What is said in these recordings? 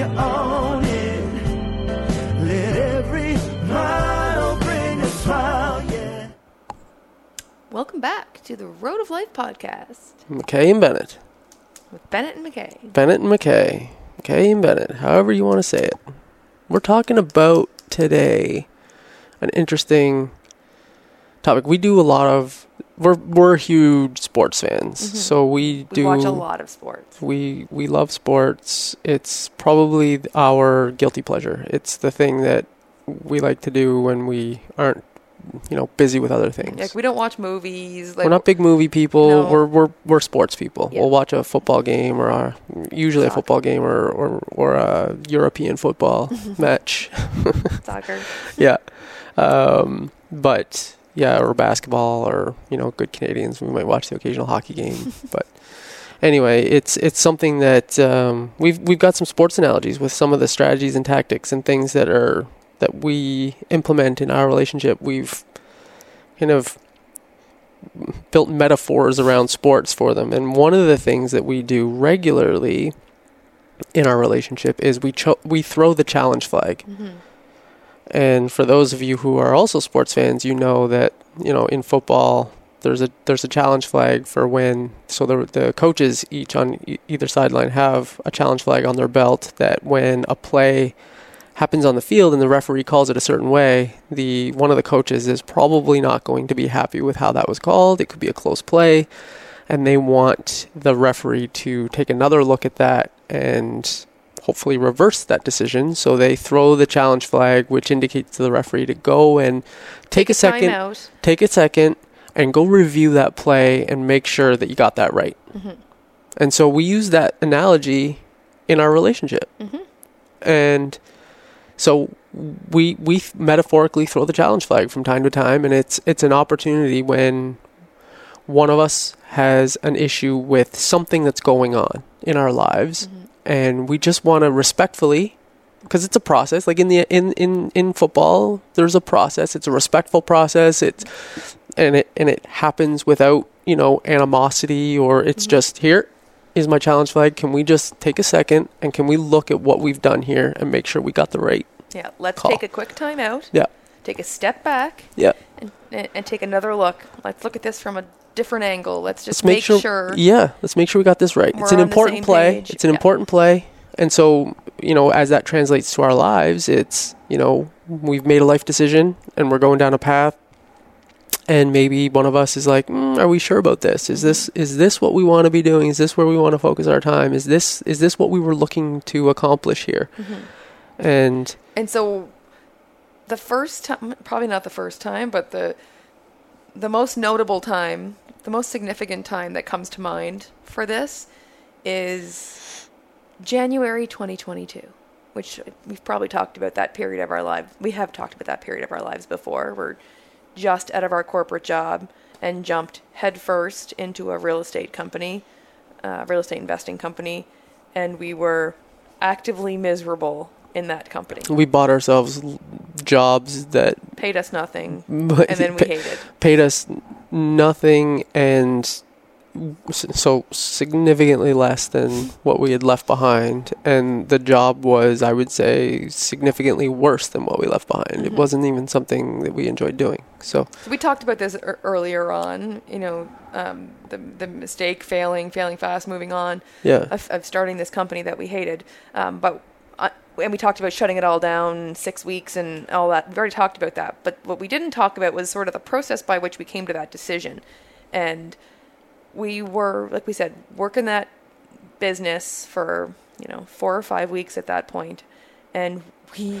you own it. Let every mile bring a smile, yeah. Welcome back to the Road of Life podcast McKay and Bennett. with Bennett and McKay. Bennett and McKay. McKay and Bennett, however you want to say it. We're talking about today an interesting topic. We do a lot of we're we're huge sports fans. So we Mm-hmm. We do watch a lot of sports. we we love sports. It's probably our guilty pleasure. It's the thing that we like to do when we aren't you know busy with other things. Like we don't watch movies. Like we're not big movie people. No. We're we're we're sports people. Yeah. We'll watch a football game or a, usually a football game or, or or a European football match. soccer. yeah, um, but yeah, or basketball or you know good Canadians. We might watch the occasional hockey game, but. Anyway, it's it's something that um, we've we've got some sports analogies with some of the strategies and tactics and things that are that we implement in our relationship. We've kind of built metaphors around sports for them. And one of the things that we do regularly in our relationship is we cho- we throw the challenge flag. And for those of you who are also sports fans, you know that you know in football there's a there's a challenge flag for when so the the coaches each on e- either sideline have a challenge flag on their belt that when a play happens on the field and the referee calls it a certain way, the one of the coaches is probably not going to be happy with how that was called. It could be a close play, and they want the referee to take another look at that and hopefully reverse that decision. So they throw the challenge flag, which indicates to the referee to go and take, a second, Timeout. take a second, and go review that play and make sure that you got that right. Mm-hmm. And so we use that analogy in our relationship. Mm-hmm. And so we we metaphorically throw the challenge flag from time to time and it's it's an opportunity when one of us has an issue with something that's going on in our lives mm-hmm. And we just want to respectfully because it's a process like in the in, in in football there's a process it's a respectful process it's and it and it happens without you know animosity or it's mm-hmm. just here is my challenge flag can we just take a second and can we look at what we've done here and make sure we got the right Yeah, let's Call. take a quick timeout. yeah Take a step back yeah and, and, and take another look. Let's look at this from a different angle. Let's just let's make, sure, yeah let's make sure we got this right. It's an important play. page. it's an Yeah. important play. And so you know as that translates to our lives it's you know we've made a life decision and we're going down a path. And maybe one of us is like mm, are we sure about this? Is this is this what we want to be doing? Is this where we want to focus our time? Is this is this what we were looking to accomplish here? And And so the first time, probably not the first time, but the the most notable time, the most significant time that comes to mind for this is January 2022, which we've probably talked about that period of our lives. We have talked about that period of our lives before. We're just out of our corporate job and jumped headfirst into a real estate company, uh, real estate investing company, and we were actively miserable in that company. we bought ourselves jobs that Paid us nothing, and and then we hated. paid us nothing and so significantly less than what we had left behind and the job was i would say significantly worse than what we left behind it wasn't even something that we enjoyed doing so So we talked about this ear earlier on. You know, um, the the mistake, failing, failing fast, moving on. yeah of, of starting this company that we hated. Um, but and we talked about shutting it all down six weeks and all that. We've already talked about that. But what we didn't talk about was sort of the process by which we came to that decision. And we were, like we said, working that business for you know four or five weeks at that point, and we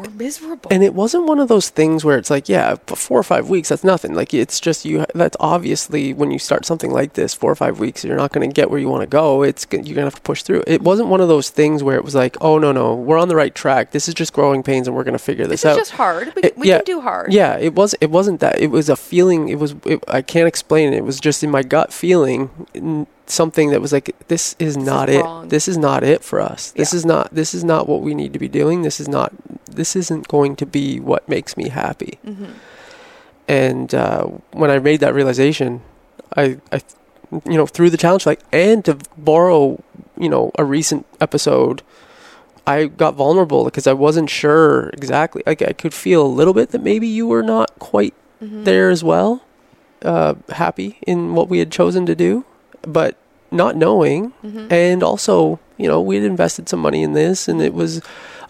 were miserable. and it wasn't one of those things where it's like yeah four or five weeks that's nothing like it's just you that's obviously when you start something like this four or five weeks you're not going to get where you want to go it's you're going to have to push through it wasn't one of those things where it was like oh no no we're on the right track this is just growing pains and we're going to figure this, this is out just hard. We, It- we yeah, can do hard. Yeah, it was. It wasn't that. It was a feeling. It was. It, I can't explain it. It was just in my gut feeling something that was like, this is not is it. wrong. This is not it for us. This Yeah. is not. This is not what we need to be doing. This is not. This isn't going to be what makes me happy. Mm-hmm. And uh, when I made that realization, I, I, you know, threw the challenge, like, and to borrow, you know, a recent episode I got vulnerable because I wasn't sure exactly. Like I could feel a little bit that maybe you were not quite Mm-hmm. there as well, uh, happy in what we had chosen to do, but not knowing, Mm-hmm. and also you know we had invested some money in this, and it was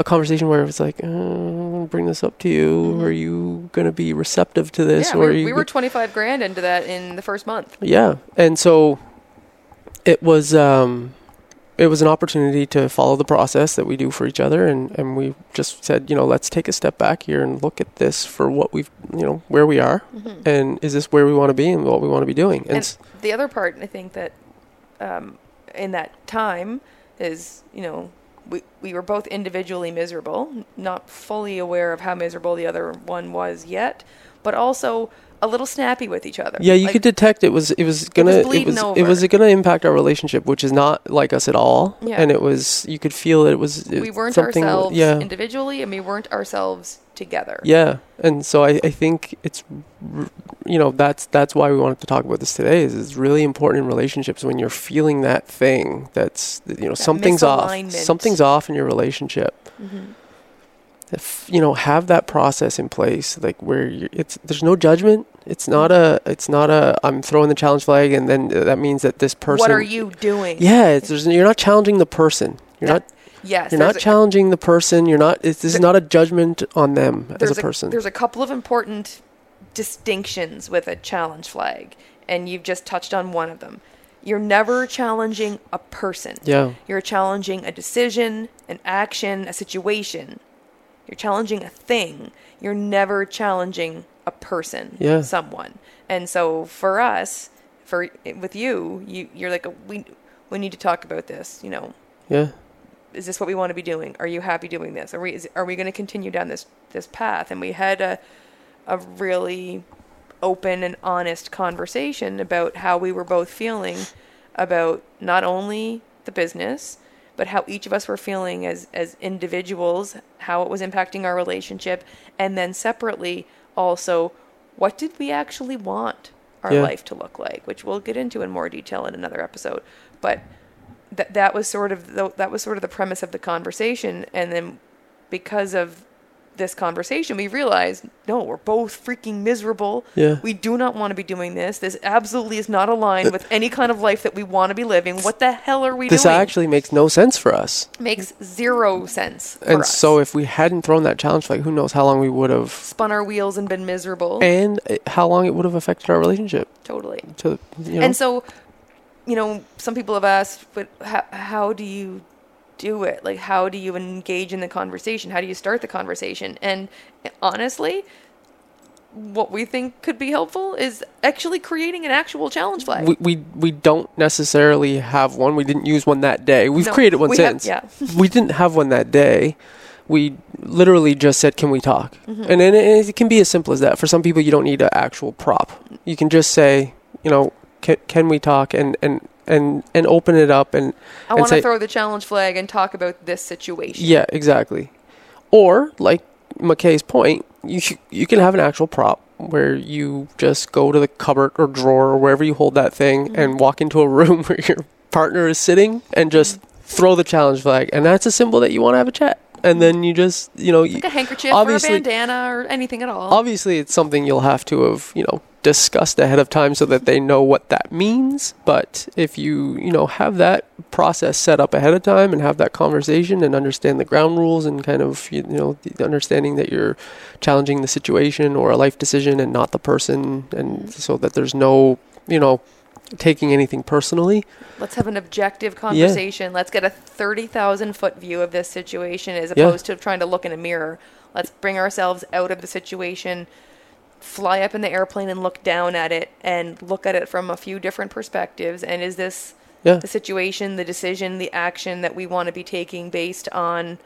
a conversation where it was like, uh, bring this up to you. Are you gonna be receptive to this, Mm-hmm. yeah, or we, we were 25 grand into that in the first month. yeah, and so it was um, it was an opportunity to follow the process that we do for each other, and and we just said, you know, let's take a step back here and look at this for what we've, you know, where we are, and is this where we want to be and what we want to be doing, and, And the other part, I think that um, in that time is, you know, we, we were both individually miserable, not fully aware of how miserable the other one was yet, but also a little snappy with each other. yeah, you Like, could detect it was it was gonna it bleeding was it was gonna impact our relationship, which is not like us at all, Yeah. and it was you could feel that it was we weren't something, ourselves yeah, individually, and we weren't ourselves together. Yeah, and so I, I think it's, r- you know, that's that's why we wanted to talk about this today. Is it's really important in relationships when you're feeling that thing that's you know something's off, something's off in your relationship. Mhm. If you know, have that process in place, like where it's there's no judgment. It's not a it's not a I'm throwing the challenge flag, and then that means that this person. What are you doing? Yeah, it's, there's, you're not challenging the person. You're That- not Yes. you're not there's a- challenging the person. You're not. It's, this is not a judgment on them as a person. there's a couple of important distinctions with a challenge flag, and you've just touched on one of them. You're never challenging a person. yeah. You're challenging a decision, an action, a situation. You're challenging a thing. You're never challenging a person, Yeah. someone. And so for us, for with you, you you're like we we need to talk about this. You know, Yeah. is this what we want to be doing? Are you happy doing this? Are we is, are we going to continue down this this path? And we had a a really open and honest conversation about how we were both feeling about not only the business but how each of us were feeling as as individuals, how it was impacting our relationship, and then separately also what did we actually want our Yeah. life to look like, which we'll get into in more detail in another episode. But that that was sort of the, that was sort of the premise of the conversation, and then because of this conversation, we realized no, we're both freaking miserable. Yeah. We do not want to be doing this. This absolutely is not aligned with any kind of life that we want to be living. What the hell are we this doing? This actually makes no sense for us. makes zero sense. And us. so if we hadn't thrown that challenge flag, who knows how long we would have spun our wheels and been miserable. and uh, how long it would have affected our relationship totally. to you know And so, you know, some people have asked, but how, how do you do it? Like, how do you engage in the conversation? How do you start the conversation? And honestly, what we think could be helpful is actually creating an actual challenge flag. we, we we don't necessarily have one. We didn't use one that day. We've No, created one we have- since. yeah. we didn't have one that day. We literally just said, "Can we talk?" Mm-hmm. And then it, it can be as simple as that. For some people, you don't need an actual prop. You can just say, you know, can, can we talk and and and and open it up and I want to throw the challenge flag and talk about this situation. Yeah, exactly. Or like McKay's point, you sh- you can have an actual prop where you just go to the cupboard or drawer or wherever you hold that thing Mm-hmm. and walk into a room where your partner is sitting and just throw the challenge flag, and that's a symbol that you want to have a chat. And then you just you know Like a handkerchief or a bandana or anything at all. obviously it's something you'll have to have you know discussed ahead of time so that they know what that means but if you you know have that process set up ahead of time and have that conversation and understand the ground rules and kind of you know the understanding that you're challenging the situation or a life decision and not the person and so that there's no you know taking anything personally Let's have an objective conversation. Let's get a 30,000 foot view of this situation as Yeah. opposed to trying to look in a mirror. Let's bring ourselves out of the situation, fly up in the airplane and look down at it and look at it from a few different perspectives. And is this yeah the situation, the decision, the action that we want to be taking based on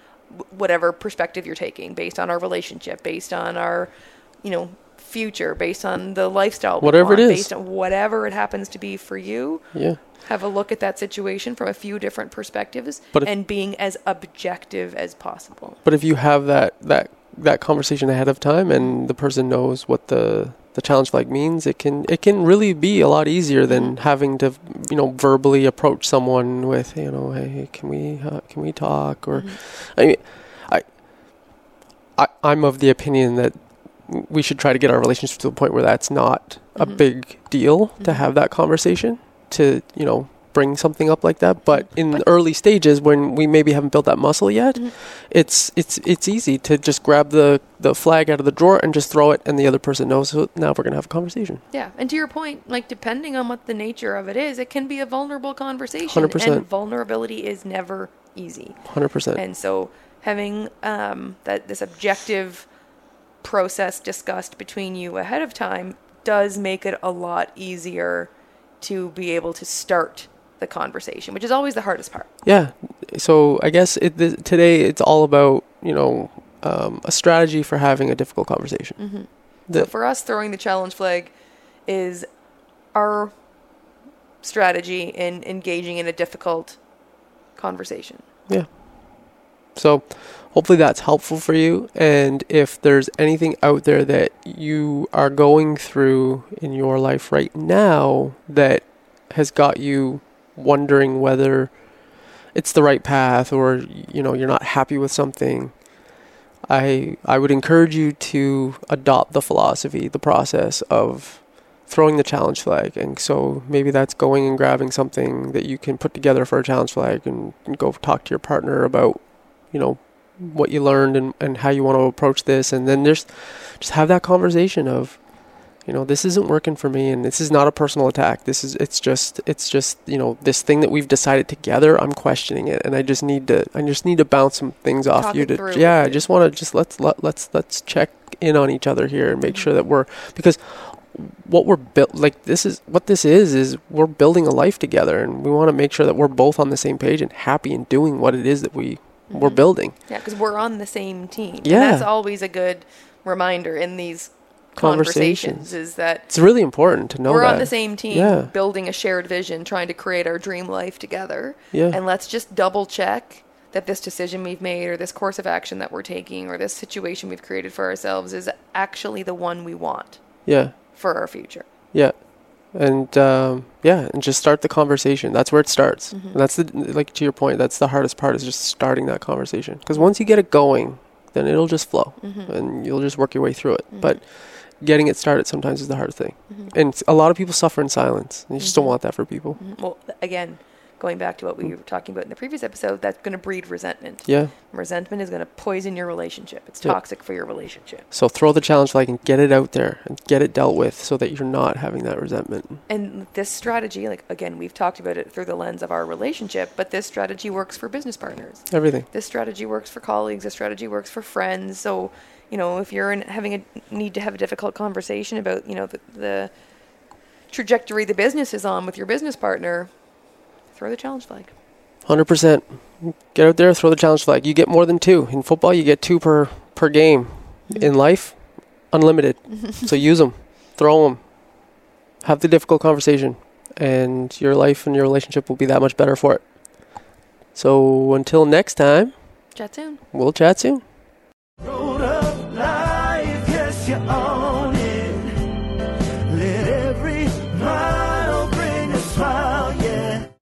whatever perspective you're taking, based on our relationship, based on our, you know, future, based on the lifestyle, Whatever it want, is. based on whatever it happens to be for you yeah have a look at that situation from a few different perspectives But if- and being as objective as possible. But if you have that that that conversation ahead of time and the person knows what the the challenge flag means, it can it can really be a lot easier than having to you know verbally approach someone with you know hey can we uh, can we talk or I mean I I I'm of the opinion that we should try to get our relationship to the point where that's not a Mhm. big deal to Mhm. have that conversation to you know bring something up like that but in early stages when we maybe haven't built that muscle yet Mhm. it's it's it's easy to just grab the the flag out of the drawer and just throw it and the other person knows so now we're going to have a conversation Yeah, and to your point, like depending on what the nature of it is, it can be a vulnerable conversation. 100%. And vulnerability is never easy. 100% And so having um, that this objective process discussed between you ahead of time does make it a lot easier to be able to start the conversation, which is always the hardest part. yeah so i guess it, th- today it's all about you know um, a strategy for having a difficult conversation Mm-hmm. The- so for us, throwing the challenge flag is our strategy in engaging in a difficult conversation. Yeah. So hopefully that's helpful for you. And if there's anything out there that you are going through in your life right now that has got you wondering whether it's the right path or you know you're not happy with something I I would encourage you to adopt the philosophy, the process of throwing the challenge flag. And so maybe that's going and grabbing something that you can put together for a challenge flag and, and go talk to your partner about you know what you learned and, and how you want to approach this and then just just have that conversation of you know this isn't working for me and this is not a personal attack this is it's just it's just you know this thing that we've decided together i'm questioning it and i just need to i just need to bounce some things off Talk you to yeah i just want to just let's let, let's let's check in on each other here and make Mhm. sure that we're because what we're built like this is what this is is we're building a life together and we want to make sure that we're both on the same page and happy and doing what it is that we we're Mhm. building Yeah, because we're on the same team. And Yeah. that's always a good reminder in these Conversations. conversations, is that it's really important to know we're that on the same team, Yeah. building a shared vision, trying to create our dream life together. yeah And let's just double check that this decision we've made, or this course of action that we're taking, or this situation we've created for ourselves is actually the one we want yeah for our future. Yeah, and um, yeah, and just start the conversation. That's where it starts. Mhm. And that's the like to your point. That's the hardest part is just starting that conversation. Because once you get it going, then it'll just flow, Mhm. and you'll just work your way through it. Mhm. But getting it started sometimes is the hardest thing, Mhm. and a lot of people suffer in silence. And you just Mhm. don't want that for people. Mhm. Well, again, going back to what we were talking about in the previous episode, that's going to breed resentment. Yeah. Resentment is going to poison your relationship. It's Yeah. toxic for your relationship. So throw the challenge like and get it out there and get it dealt with, so that you're not having that resentment. And this strategy, like again, we've talked about it through the lens of our relationship, but this strategy works for business partners. Everything. This strategy works for colleagues. This strategy works for friends. So, you know, if you're in, having a need to have a difficult conversation about, you know, the, the trajectory the business is on with your business partner, throw the challenge flag. Hundred percent. Get out there, throw the challenge flag. You get more than two in football. You get two per per game. Mm-hmm. In life, unlimited. so use them, throw them, have the difficult conversation, and your life and your relationship will be that much better for it. So until next time, Chat soon. we'll chat soon.